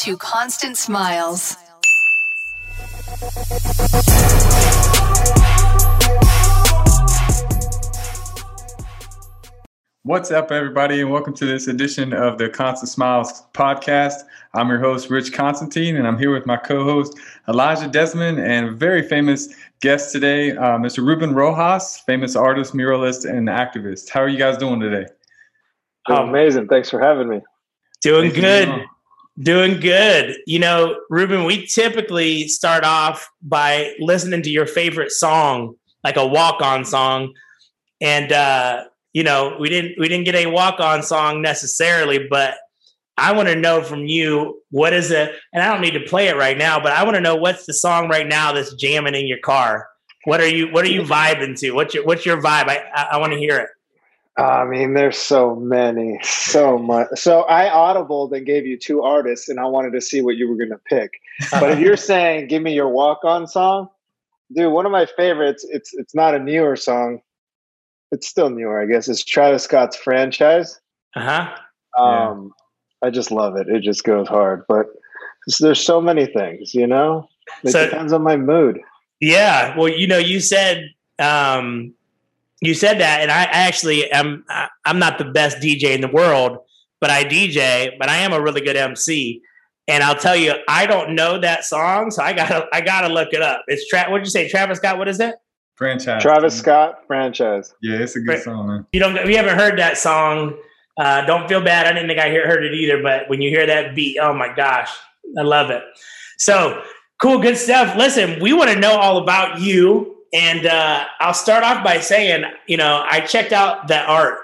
to Constant Smiles. What's up, everybody, and welcome to this edition of the Constant Smiles podcast. I'm your host, Rich Constantine, and I'm here with my co host, Elijah Desmond, and a very famous guest today, uh, Mr. Ruben Rojas, famous artist, muralist, and activist. How are you guys doing today? Oh, amazing. Thanks for having me. Doing good. Doing good. You know, Ruben, we typically start off by listening to your favorite song, like a walk on song. And, uh, you know, we didn't we didn't get a walk on song necessarily, but I want to know from you what is it, and I don't need to play it right now, but I want to know what's the song right now that's jamming in your car. What are you What are you vibing to? What's your What's your vibe? I I, I want to hear it. I mean, there's so many, so much. So I audibled and gave you two artists, and I wanted to see what you were going to pick. But if you're saying, "Give me your walk-on song," dude, one of my favorites. It's it's not a newer song it's still newer, I guess. It's Travis Scott's franchise. Uh huh. Um, yeah. I just love it. It just goes hard, but there's so many things, you know. It so, depends on my mood. Yeah. Well, you know, you said um, you said that, and I, I actually am. I'm not the best DJ in the world, but I DJ. But I am a really good MC. And I'll tell you, I don't know that song, so I gotta I gotta look it up. It's Tra- what'd you say, Travis Scott? What is it? franchise. Travis Scott franchise. Yeah, it's a good song, man. You don't. If you haven't heard that song, uh, don't feel bad. I didn't think I heard it either, but when you hear that beat, oh my gosh, I love it. So cool, good stuff. Listen, we want to know all about you, and uh, I'll start off by saying, you know, I checked out that art.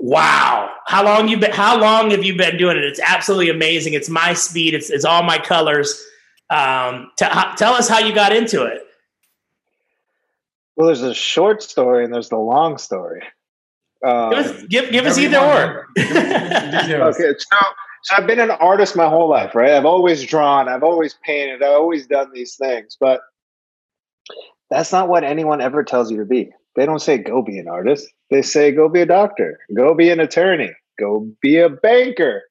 Wow, how long you been? How long have you been doing it? It's absolutely amazing. It's my speed. It's it's all my colors. Um, t- tell us how you got into it. Well, there's a short story and there's the long story. Um, give us, give, give us either or. okay, so, so I've been an artist my whole life, right? I've always drawn, I've always painted, I've always done these things, but that's not what anyone ever tells you to be. They don't say go be an artist. They say go be a doctor, go be an attorney, go be a banker,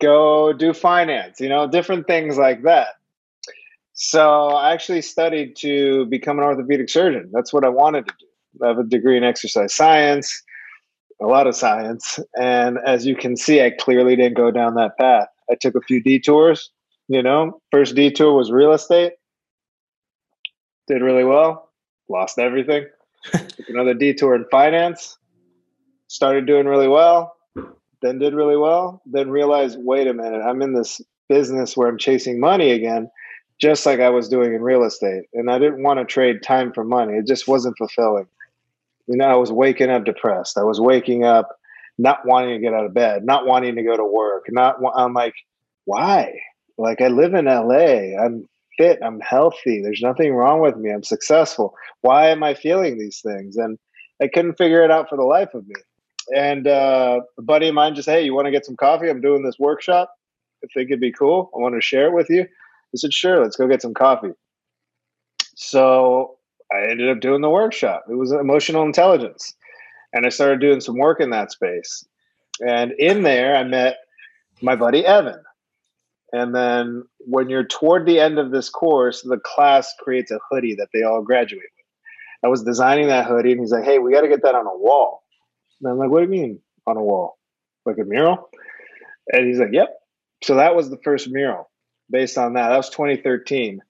go do finance, you know, different things like that. So I actually studied to become an orthopedic surgeon. That's what I wanted to do. I have a degree in exercise science, a lot of science. And as you can see, I clearly didn't go down that path. I took a few detours. You know, first detour was real estate. Did really well, lost everything. took another detour in finance, started doing really well, then did really well, then realized, wait a minute, I'm in this business where I'm chasing money again just like I was doing in real estate. And I didn't want to trade time for money. It just wasn't fulfilling. You know, I was waking up depressed. I was waking up not wanting to get out of bed, not wanting to go to work. Not I'm like, why? Like I live in LA. I'm fit. I'm healthy. There's nothing wrong with me. I'm successful. Why am I feeling these things? And I couldn't figure it out for the life of me. And uh, a buddy of mine just, hey, you want to get some coffee? I'm doing this workshop. I think it'd be cool. I want to share it with you. I said, sure, let's go get some coffee. So I ended up doing the workshop. It was emotional intelligence. And I started doing some work in that space. And in there, I met my buddy Evan. And then when you're toward the end of this course, the class creates a hoodie that they all graduate with. I was designing that hoodie, and he's like, hey, we got to get that on a wall. And I'm like, what do you mean on a wall? Like a mural? And he's like, yep. So that was the first mural based on that. That was 2013.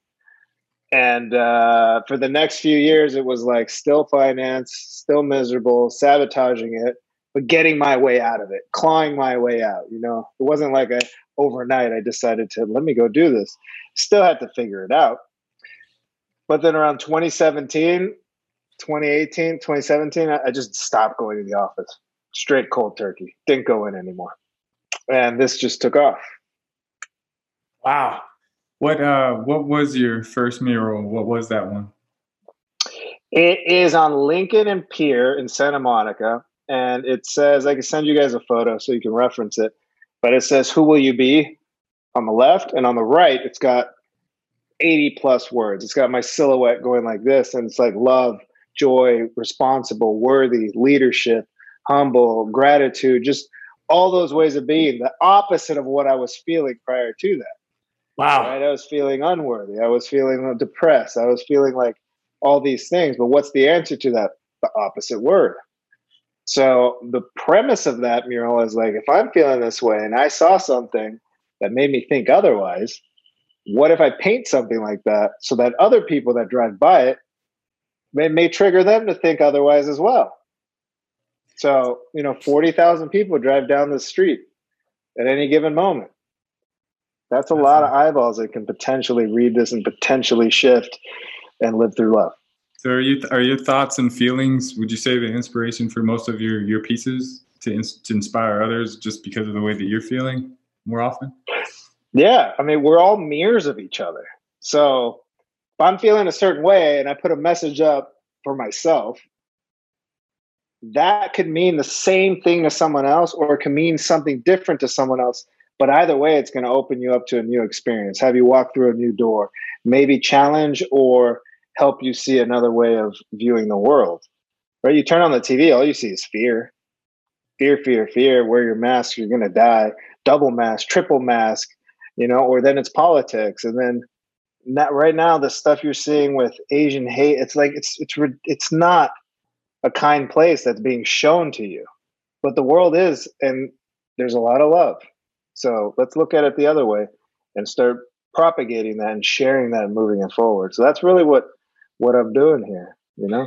And uh, for the next few years, it was like still finance, still miserable, sabotaging it, but getting my way out of it, clawing my way out. You know, it wasn't like a overnight. I decided to let me go do this. Still had to figure it out. But then around 2017, 2018, 2017, I just stopped going to the office. Straight cold turkey. Didn't go in anymore. And this just took off. Wow. What uh what was your first mural? What was that one? It is on Lincoln and Pier in Santa Monica. And it says, I can send you guys a photo so you can reference it. But it says, Who will you be on the left? And on the right, it's got 80 plus words. It's got my silhouette going like this. And it's like love, joy, responsible, worthy, leadership, humble, gratitude, just all those ways of being, the opposite of what I was feeling prior to that. Wow. Right? I was feeling unworthy. I was feeling depressed. I was feeling like all these things. But what's the answer to that? The opposite word. So the premise of that mural is like, if I'm feeling this way and I saw something that made me think otherwise, what if I paint something like that so that other people that drive by it may, may trigger them to think otherwise as well? So, you know, 40,000 people drive down the street at any given moment. That's a That's lot of eyeballs that can potentially read this and potentially shift and live through love. So, are you are your thoughts and feelings? Would you say the inspiration for most of your your pieces to to inspire others just because of the way that you're feeling more often? Yeah, I mean, we're all mirrors of each other. So, if I'm feeling a certain way and I put a message up for myself, that could mean the same thing to someone else, or it can mean something different to someone else. But either way, it's going to open you up to a new experience, have you walk through a new door, maybe challenge or help you see another way of viewing the world. Right? You turn on the TV, all you see is fear. Fear, fear, fear. Wear your mask, you're to die. Double mask, triple mask, you know, or then it's politics. And then not, right now, the stuff you're seeing with Asian hate, it's like, it's, it's, it's not a kind place that's being shown to you. But the world is, and there's a lot of love. So let's look at it the other way and start propagating that and sharing that and moving it forward. So that's really what what I'm doing here, you know?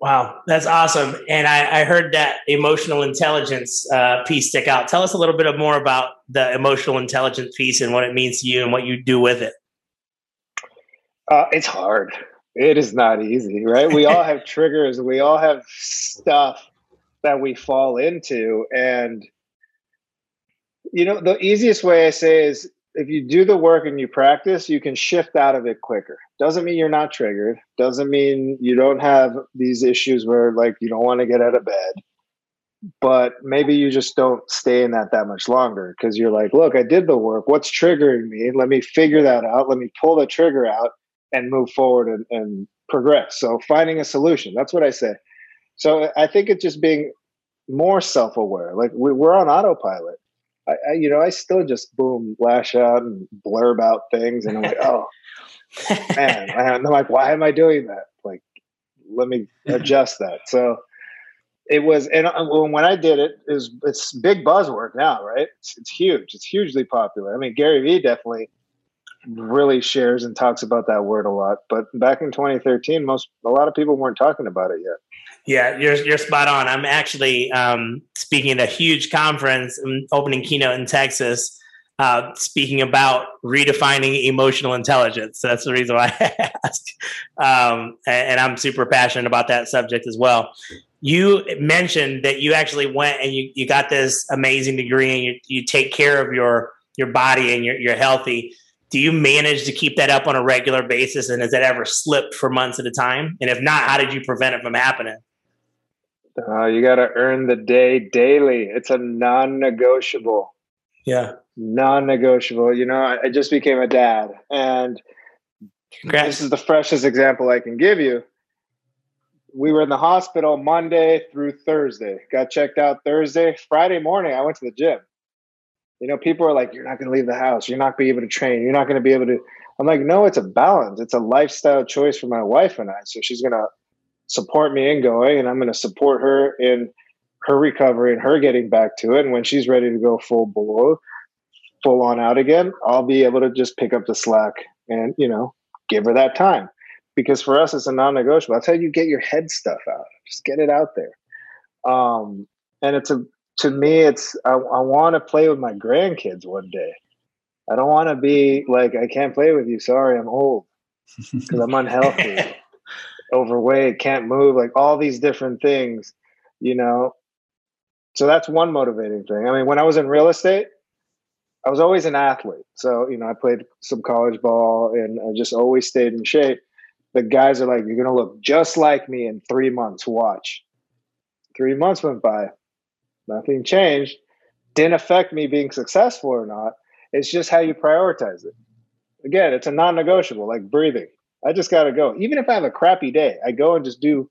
Wow, that's awesome. And I, I heard that emotional intelligence uh, piece stick out. Tell us a little bit more about the emotional intelligence piece and what it means to you and what you do with it. Uh, it's hard. It is not easy, right? We all have triggers. We all have stuff that we fall into. And, you know, the easiest way I say is if you do the work and you practice, you can shift out of it quicker. Doesn't mean you're not triggered. Doesn't mean you don't have these issues where like you don't want to get out of bed. But maybe you just don't stay in that that much longer because you're like, look, I did the work. What's triggering me? Let me figure that out. Let me pull the trigger out and move forward and, and progress. So finding a solution. That's what I say. So I think it's just being more self-aware. Like we, we're on autopilot I, I, you know, I still just boom, lash out and blurb out things, and I'm like, oh man, and I'm like, why am I doing that? Like, let me adjust that. So it was, and uh, when I did it, it was it's big buzzword now, right? It's, it's huge. It's hugely popular. I mean, Gary Vee definitely really shares and talks about that word a lot. But back in 2013, most a lot of people weren't talking about it yet. Yeah, you're you're spot on. I'm actually um, speaking at a huge conference, um, opening keynote in Texas, uh, speaking about redefining emotional intelligence. So that's the reason why I asked, um, and, and I'm super passionate about that subject as well. You mentioned that you actually went and you, you got this amazing degree, and you, you take care of your your body and you're, you're healthy do you manage to keep that up on a regular basis and has that ever slipped for months at a time and if not how did you prevent it from happening uh, you got to earn the day daily it's a non-negotiable yeah non-negotiable you know I, I just became a dad and Congrats. this is the freshest example i can give you we were in the hospital monday through thursday got checked out thursday friday morning i went to the gym you know, people are like, you're not going to leave the house. You're not going to be able to train. You're not going to be able to. I'm like, no, it's a balance. It's a lifestyle choice for my wife and I. So she's going to support me in going, and I'm going to support her in her recovery and her getting back to it. And when she's ready to go full below, full on out again, I'll be able to just pick up the slack and, you know, give her that time. Because for us, it's a non negotiable. That's how you get your head stuff out. Just get it out there. Um, and it's a to me, it's I, I want to play with my grandkids one day. I don't want to be like I can't play with you. Sorry, I'm old because I'm unhealthy, overweight, can't move, like all these different things, you know. So that's one motivating thing. I mean, when I was in real estate, I was always an athlete. So, you know, I played some college ball and I just always stayed in shape. The guys are like, you're going to look just like me in three months. Watch. Three months went by. Nothing changed. Didn't affect me being successful or not. It's just how you prioritize it. Again, it's a non negotiable, like breathing. I just got to go. Even if I have a crappy day, I go and just do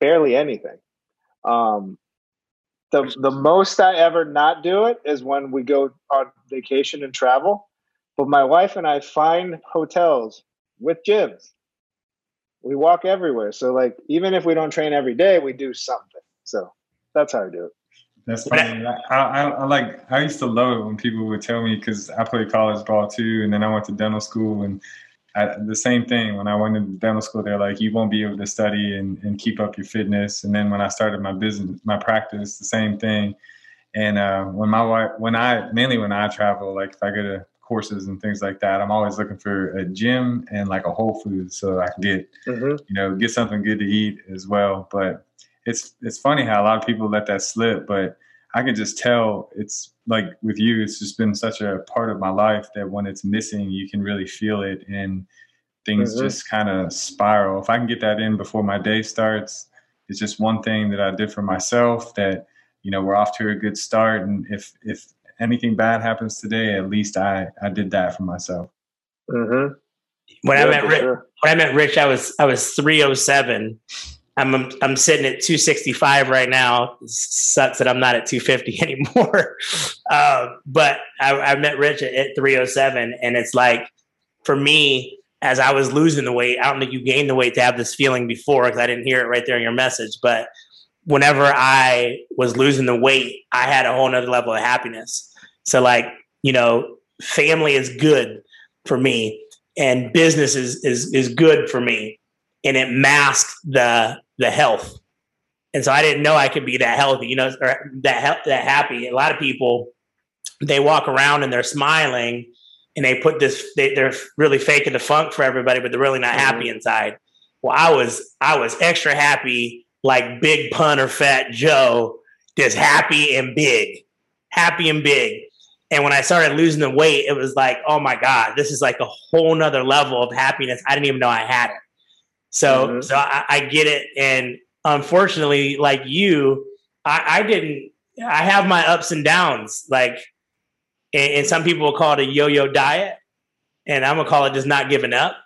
barely anything. Um, the, the most I ever not do it is when we go on vacation and travel. But my wife and I find hotels with gyms. We walk everywhere. So like even if we don't train every day, we do something. So that's how I do it. That's funny. I, I, I, like. I used to love it when people would tell me because I played college ball too, and then I went to dental school, and I, the same thing. When I went to dental school, they're like, "You won't be able to study and, and keep up your fitness." And then when I started my business, my practice, the same thing. And uh, when my wife, when I mainly when I travel, like if I go to courses and things like that, I'm always looking for a gym and like a Whole Foods so I can get mm-hmm. you know get something good to eat as well. But it's it's funny how a lot of people let that slip, but I can just tell it's like with you, it's just been such a part of my life that when it's missing, you can really feel it and things mm-hmm. just kind of spiral. If I can get that in before my day starts, it's just one thing that I did for myself that you know we're off to a good start and if if anything bad happens today at least i i did that for myself mm-hmm. when yeah, i met rich sure. when i met rich i was i was 307 i'm i'm sitting at 265 right now it sucks that i'm not at 250 anymore uh, but I, I met rich at, at 307 and it's like for me as i was losing the weight i don't think you gained the weight to have this feeling before because i didn't hear it right there in your message but whenever I was losing the weight, I had a whole nother level of happiness. So like, you know, family is good for me and business is is is good for me. And it masked the the health. And so I didn't know I could be that healthy, you know, or that that happy. A lot of people they walk around and they're smiling and they put this they, they're really faking the funk for everybody, but they're really not happy mm-hmm. inside. Well, I was I was extra happy like Big Pun or Fat Joe, just happy and big, happy and big. And when I started losing the weight, it was like, oh my God, this is like a whole nother level of happiness. I didn't even know I had it. So, mm-hmm. so I, I, get it. And unfortunately, like you, I, I, didn't, I have my ups and downs. Like, and, and some people will call it a yo-yo diet. And I'm gonna call it just not giving up.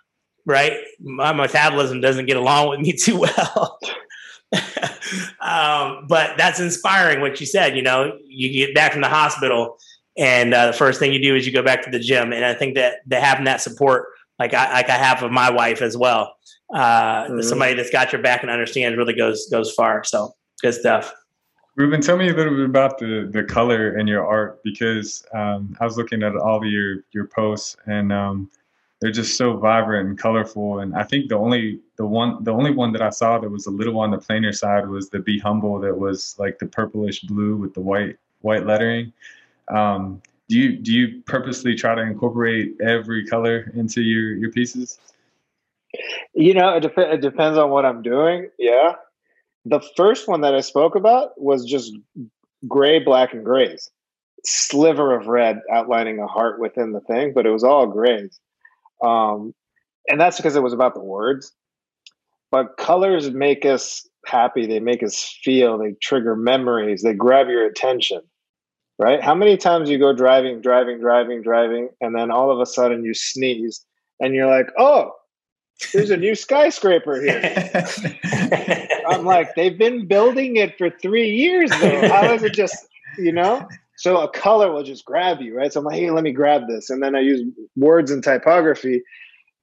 Right. My metabolism doesn't get along with me too well. um, but that's inspiring what you said. You know, you get back from the hospital, and uh, the first thing you do is you go back to the gym. And I think that that having that support, like I, like I have of my wife as well, uh, mm-hmm. somebody that's got your back and understands really goes goes far. So good stuff. Ruben, tell me a little bit about the the color in your art because um, I was looking at all of your your posts and um, they're just so vibrant and colorful. And I think the only the one the only one that I saw that was a little on the plainer side was the Be Humble that was like the purplish blue with the white white lettering. Um, do you do you purposely try to incorporate every color into your your pieces? You know, it, dep- it depends on what I'm doing. Yeah, the first one that I spoke about was just gray, black, and grays. Sliver of red outlining a heart within the thing, but it was all grays. Um, and that's because it was about the words. But colors make us happy. They make us feel. They trigger memories. They grab your attention. Right? How many times you go driving, driving, driving, driving, and then all of a sudden you sneeze and you're like, oh, there's a new skyscraper here. I'm like, they've been building it for three years though. How is it just, you know? So a color will just grab you, right? So I'm like, hey, let me grab this. And then I use words and typography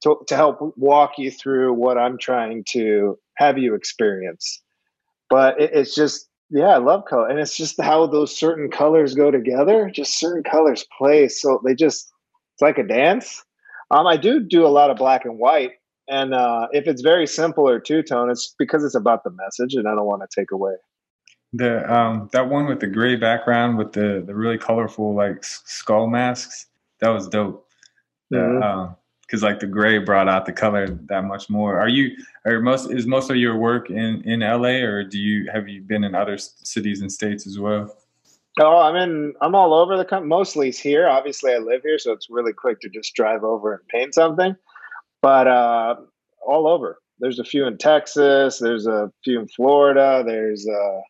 to, to help walk you through what I'm trying to have you experience. But it, it's just, yeah, I love color. And it's just how those certain colors go together. Just certain colors play. So they just, it's like a dance. Um, I do do a lot of black and white. And uh, if it's very simple or two tone, it's because it's about the message and I don't want to take away. The um that one with the gray background with the the really colorful like skull masks that was dope. Mm-hmm. um, because like the gray brought out the color that much more. Are you are most is most of your work in in LA or do you have you been in other cities and states as well? Oh, I'm in. I'm all over the country. Mostly here. Obviously, I live here, so it's really quick to just drive over and paint something. But uh, all over. There's a few in Texas. There's a few in Florida. There's uh,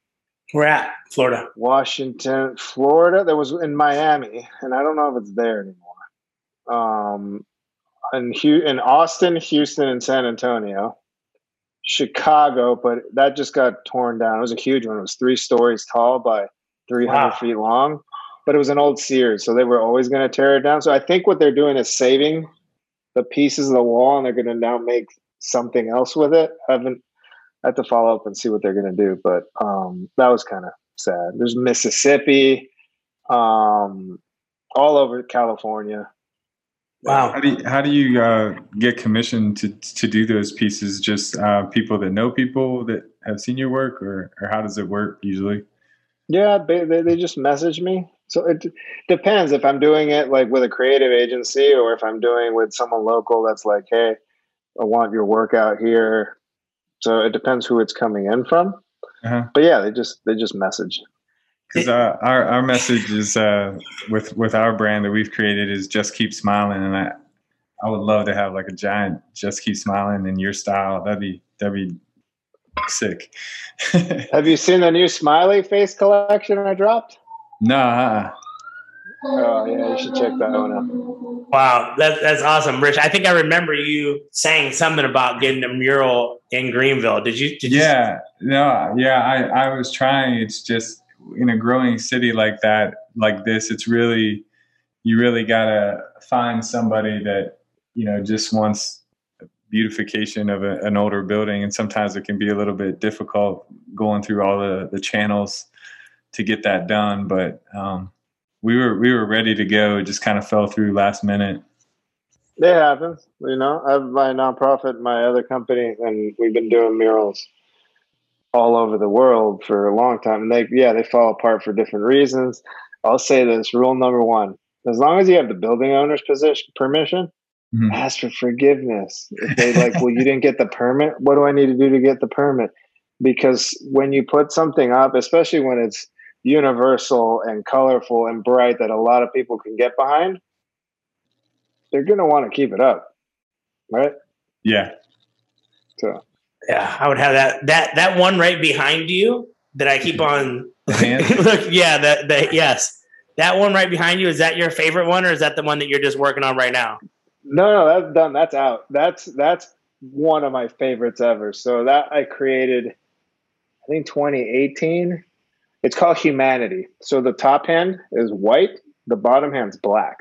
we're at Florida, Washington, Florida. There was in Miami, and I don't know if it's there anymore. Um, in, in Austin, Houston, and San Antonio, Chicago, but that just got torn down. It was a huge one. It was three stories tall by 300 wow. feet long. but it was an old Sears, so they were always going to tear it down. So I think what they're doing is saving the pieces of the wall, and they're going to now make something else with it. I haven't I have to follow up and see what they're going to do, but um, that was kind of sad. There's Mississippi, um, all over California. Wow. How do you, how do you uh, get commissioned to to do those pieces? Just uh, people that know people that have seen your work, or or how does it work usually? Yeah, they they, they just message me. So it depends if I'm doing it like with a creative agency or if I'm doing with someone local that's like, hey, I want your work out here. So it depends who it's coming in from. Uh-huh. But yeah, they just they just message. Because uh, our our message is uh, with with our brand that we've created is just keep smiling, and I I would love to have like a giant just keep smiling in your style. That'd be that'd be sick. have you seen the new smiley face collection I dropped? No. Uh-uh. Oh yeah, you should check that one out. Wow, that, that's awesome, Rich. I think I remember you saying something about getting a mural in Greenville. Did you? Did yeah, you no, yeah. I I was trying. It's just in a growing city like that, like this. It's really you really gotta find somebody that you know just wants beautification of a, an older building, and sometimes it can be a little bit difficult going through all the the channels to get that done. But um, we were we were ready to go. It just kind of fell through last minute. It happens, you know. I have my nonprofit, my other company, and we've been doing murals all over the world for a long time. And they, yeah, they fall apart for different reasons. I'll say this: rule number one: as long as you have the building owner's position permission, mm-hmm. ask for forgiveness. If they like, well, you didn't get the permit. What do I need to do to get the permit? Because when you put something up, especially when it's universal and colorful and bright that a lot of people can get behind, they're going to want to keep it up. Right? Yeah. So, yeah, I would have that that that one right behind you that I keep on look, yeah, that that yes. That one right behind you is that your favorite one or is that the one that you're just working on right now? No, no, that's done. That's out. That's that's one of my favorites ever. So that I created I think 2018 it's called humanity. So the top hand is white, the bottom hand's black.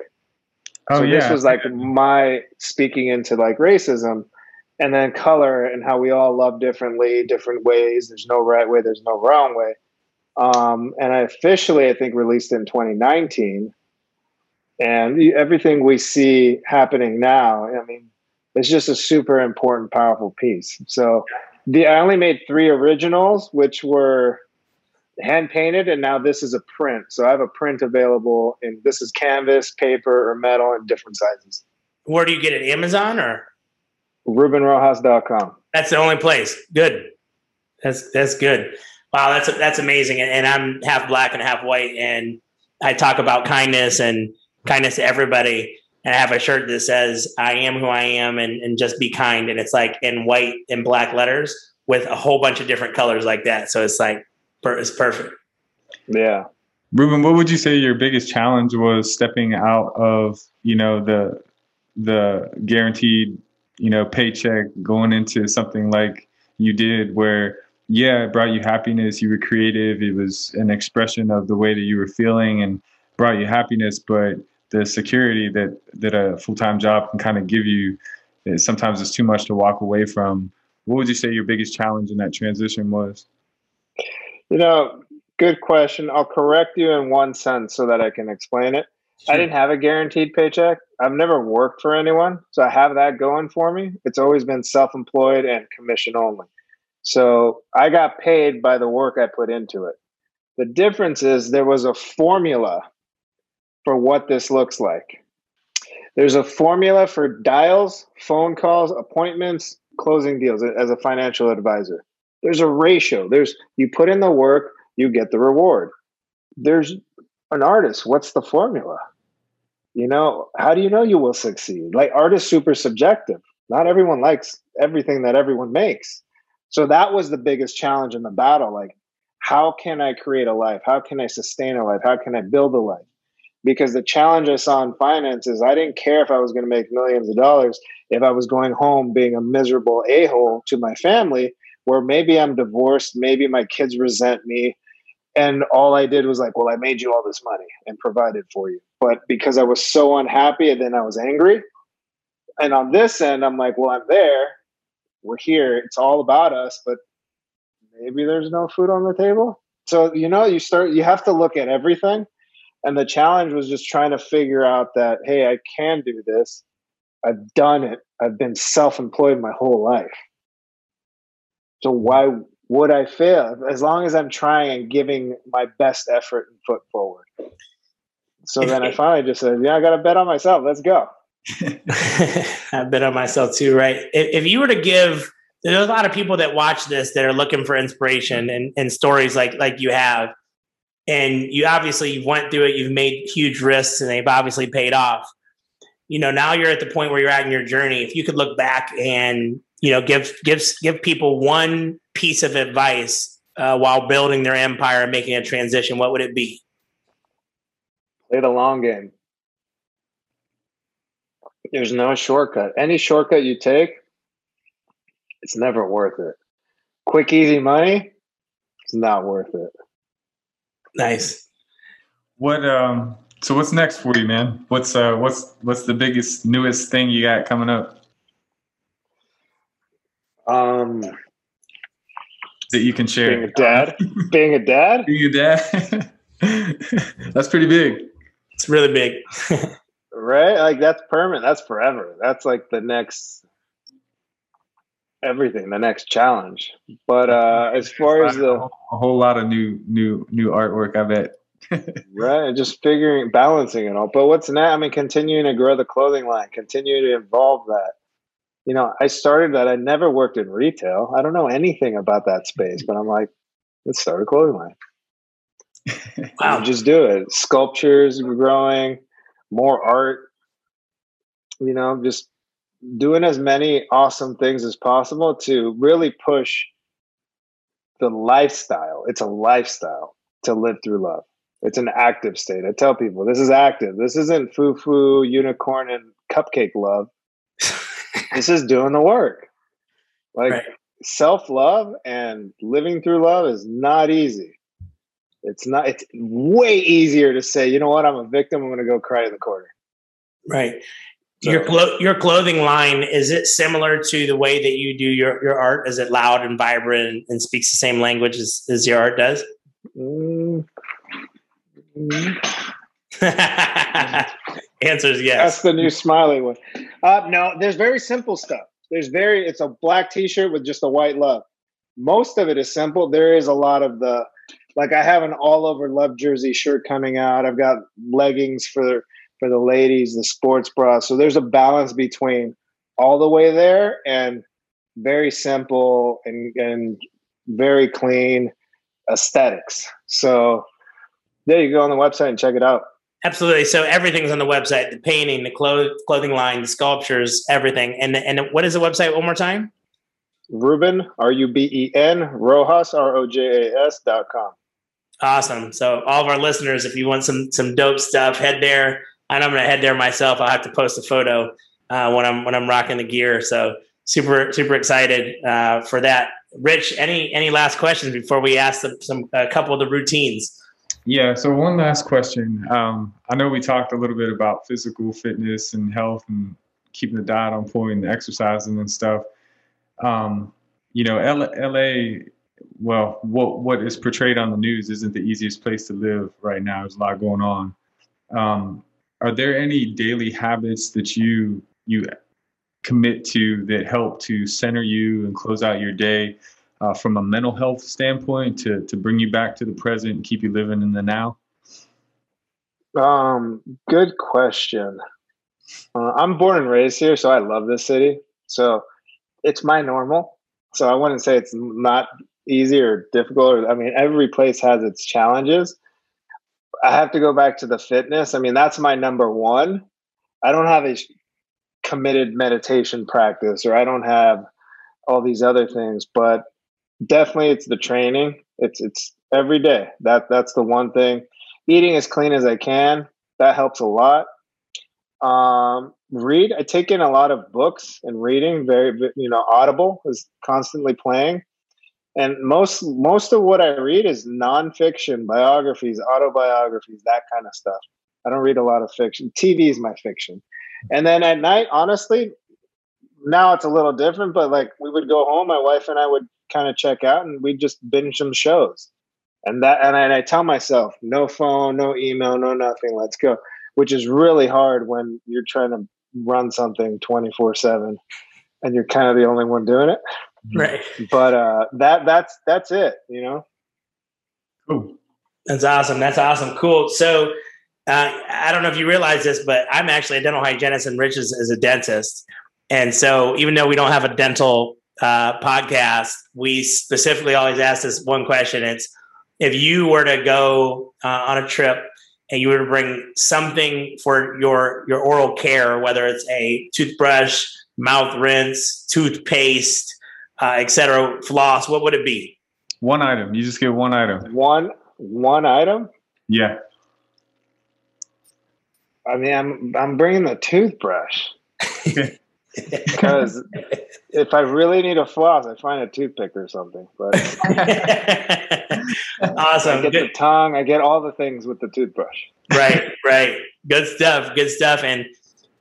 Oh, so yeah. this was like my speaking into like racism and then color and how we all love differently, different ways. There's no right way, there's no wrong way. Um, and I officially, I think, released in 2019. And everything we see happening now, I mean, it's just a super important, powerful piece. So the I only made three originals, which were hand painted and now this is a print. So i have a print available and this is canvas paper or metal in different sizes. Where do you get it? Amazon or? Rubenrojas.com that's the only place. Good. That's that's good. Wow that's that's amazing. And, and i'm half black and half white and i talk about kindness and kindness to everybody. And I have a shirt that says "I am who I am" and, and just be kind, and it's like in white and black letters with a whole bunch of different colors like that. So it's like it's perfect. Yeah. Ruben, what would you say your biggest challenge was stepping out of, you know, the the guaranteed, you know, paycheck going into something like you did where yeah, it brought you happiness, you were creative, it was an expression of the way that you were feeling and brought you happiness, but the security that that a full-time job can kind of give you eh, sometimes it's too much to walk away from. What would you say your biggest challenge in that transition was? You know, good question. I'll correct you in one sense so that I can explain it. Sure. I didn't have a guaranteed paycheck. I've never worked for anyone, so I have that going for me. It's always been self-employed and commission only. So I got paid by the work I put into it. The difference is there was a formula for what this looks like. There's a formula for dials, phone calls, appointments, closing deals as a financial advisor. There's a ratio. There's you put in the work, you get the reward. There's an artist. What's the formula? You know, how do you know you will succeed? Like art is super subjective. Not everyone likes everything that everyone makes. So that was the biggest challenge in the battle. Like, how can I create a life? How can I sustain a life? How can I build a life? Because the challenge I saw in finance is I didn't care if I was going to make millions of dollars if I was going home being a miserable a hole to my family where maybe I'm divorced, maybe my kids resent me, and all I did was like, well, I made you all this money and provided for you. But because I was so unhappy and then I was angry. And on this end, I'm like, well, I'm there. We're here. It's all about us, but maybe there's no food on the table. So, you know, you start, you have to look at everything. And the challenge was just trying to figure out that, hey, I can do this. I've done it. I've been self employed my whole life. So why would I fail? As long as I'm trying and giving my best effort and foot forward. So then I finally just said, yeah, I got to bet on myself. Let's go. I bet on myself too, right? If, if, you were to give, there's a lot of people that watch this that are looking for inspiration and, and stories like like you have, and you obviously you went through it. You've made huge risks, and they've obviously paid off. You know, now you're at the point where you're at in your journey. If you could look back and you know give give give people one piece of advice uh, while building their empire and making a transition, what would it be? Play the long game. There's no shortcut. Any shortcut you take, it's never worth it. Quick, easy money, it's not worth it. Nice. What um so what's next for you, man? What's uh what's what's the biggest newest thing you got coming up? Um that you can share. Being a dad. being a dad. Being a dad. That's pretty big. It's really big. right? Like that's permanent. That's forever. That's like the next everything, the next challenge. But uh as far as the a whole lot of new new new artwork, I bet. right, And just figuring balancing it all. But what's next? I mean, continuing to grow the clothing line, continue to evolve that. You know, I started that. I never worked in retail. I don't know anything about that space, but I'm like, let's start a clothing line. wow. just do it. Sculptures growing, more art, you know, just doing as many awesome things as possible to really push the lifestyle. It's a lifestyle to live through love. It's an active state. I tell people this is active. This isn't foo foo, unicorn, and cupcake love. This is doing the work. Like right. self love and living through love is not easy. It's not. It's way easier to say, you know what, I'm a victim. I'm going to go cry in the corner. Right. So, your clo- your clothing line is it similar to the way that you do your, your art? Is it loud and vibrant and, and speaks the same language as, as your art does? Mm. Mm. Answers yes. That's the new smiley one. Uh, no, there's very simple stuff. There's very. It's a black T-shirt with just a white love. Most of it is simple. There is a lot of the like I have an all over love jersey shirt coming out. I've got leggings for for the ladies, the sports bra. So there's a balance between all the way there and very simple and and very clean aesthetics. So there you go on the website and check it out. Absolutely. So everything's on the website: the painting, the clo- clothing line, the sculptures, everything. And and what is the website? One more time. Ruben R U B E N Rojas R O J A S dot com. Awesome. So all of our listeners, if you want some some dope stuff, head there. And I'm gonna head there myself. I'll have to post a photo uh, when I'm when I'm rocking the gear. So super super excited uh, for that. Rich, any any last questions before we ask some, some a couple of the routines? Yeah. So one last question. Um, I know we talked a little bit about physical fitness and health and keeping the diet on point and exercising and stuff. Um, you know, LA well, what what is portrayed on the news isn't the easiest place to live right now. There's a lot going on. Um, are there any daily habits that you you commit to that help to center you and close out your day uh, from a mental health standpoint to to bring you back to the present and keep you living in the now? Um, good question. Uh, I'm born and raised here, so I love this city. So it's my normal. So I wouldn't say it's not easy or difficult. Or, I mean, every place has its challenges. I have to go back to the fitness. I mean, that's my number one. I don't have a committed meditation practice or I don't have all these other things, but definitely it's the training. It's it's every day. That that's the one thing. Eating as clean as I can. That helps a lot. Um, read. I take in a lot of books and reading. Very, you know, Audible is constantly playing and most most of what I read is nonfiction, biographies, autobiographies, that kind of stuff. I don't read a lot of fiction. TV is my fiction. And then at night, honestly, now it's a little different, but like we would go home, my wife and I would kind of check out and we'd just binge some shows. And that and I, and I tell myself, no phone, no email, no nothing, let's go. Which is really hard when you're trying to run something 24-7 and you're kind of the only one doing it. Right. But uh that that's that's it, you know. Cool. That's awesome. That's awesome. Cool. So uh, I don't know if you realize this, but I'm actually a dental hygienist and Rich is, is a dentist. And so even though we don't have a dental uh, podcast, we specifically always ask this one question. It's if you were to go uh, on a trip and you were to bring something for your your oral care, whether it's a toothbrush, mouth rinse, toothpaste, uh, etc., floss, what would it be? One item. You just get one item. One one item. Yeah. I mean, I'm I'm bringing the toothbrush because if I really need a floss, I find a toothpick or something. But awesome. I get Good. the tongue. I get all the things with the toothbrush. right, right. Good stuff. Good stuff. And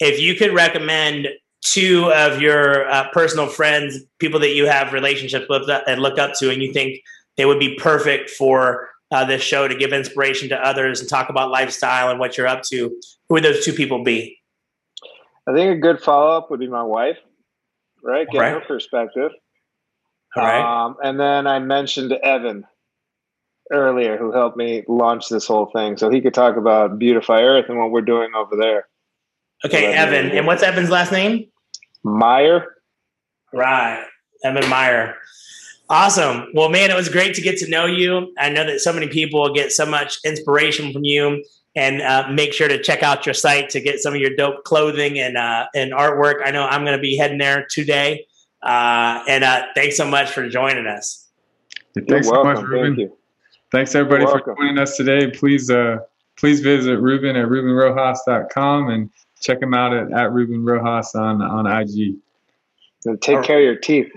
if you could recommend two of your uh, personal friends, people that you have relationships with and look up to, and you think they would be perfect for uh, this show to give inspiration to others and talk about lifestyle and what you're up to, who would those two people be? I think a good follow up would be my wife, right? Get right. her perspective. All right. Um, and then I mentioned Evan earlier, who helped me launch this whole thing, so he could talk about Beautify Earth and what we're doing over there. Okay, Evan. And what's Evan's last name? Meyer. Right, Evan Meyer. Awesome. Well, man, it was great to get to know you. I know that so many people get so much inspiration from you. And uh, make sure to check out your site to get some of your dope clothing and uh, and artwork. I know I'm going to be heading there today. Uh, and uh, thanks so much for joining us. thanks so much, Ruben. Thank thanks everybody for joining us today. Please uh, please visit Ruben at RubenRojas.com and check him out at, at Ruben Rojas on on IG. And take care of your teeth.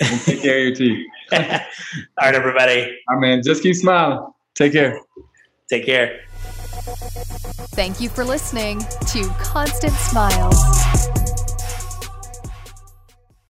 And take care of your teeth. All right, everybody. All right, man. Just keep smiling. Take care. Take care. Thank you for listening to Constant Smiles.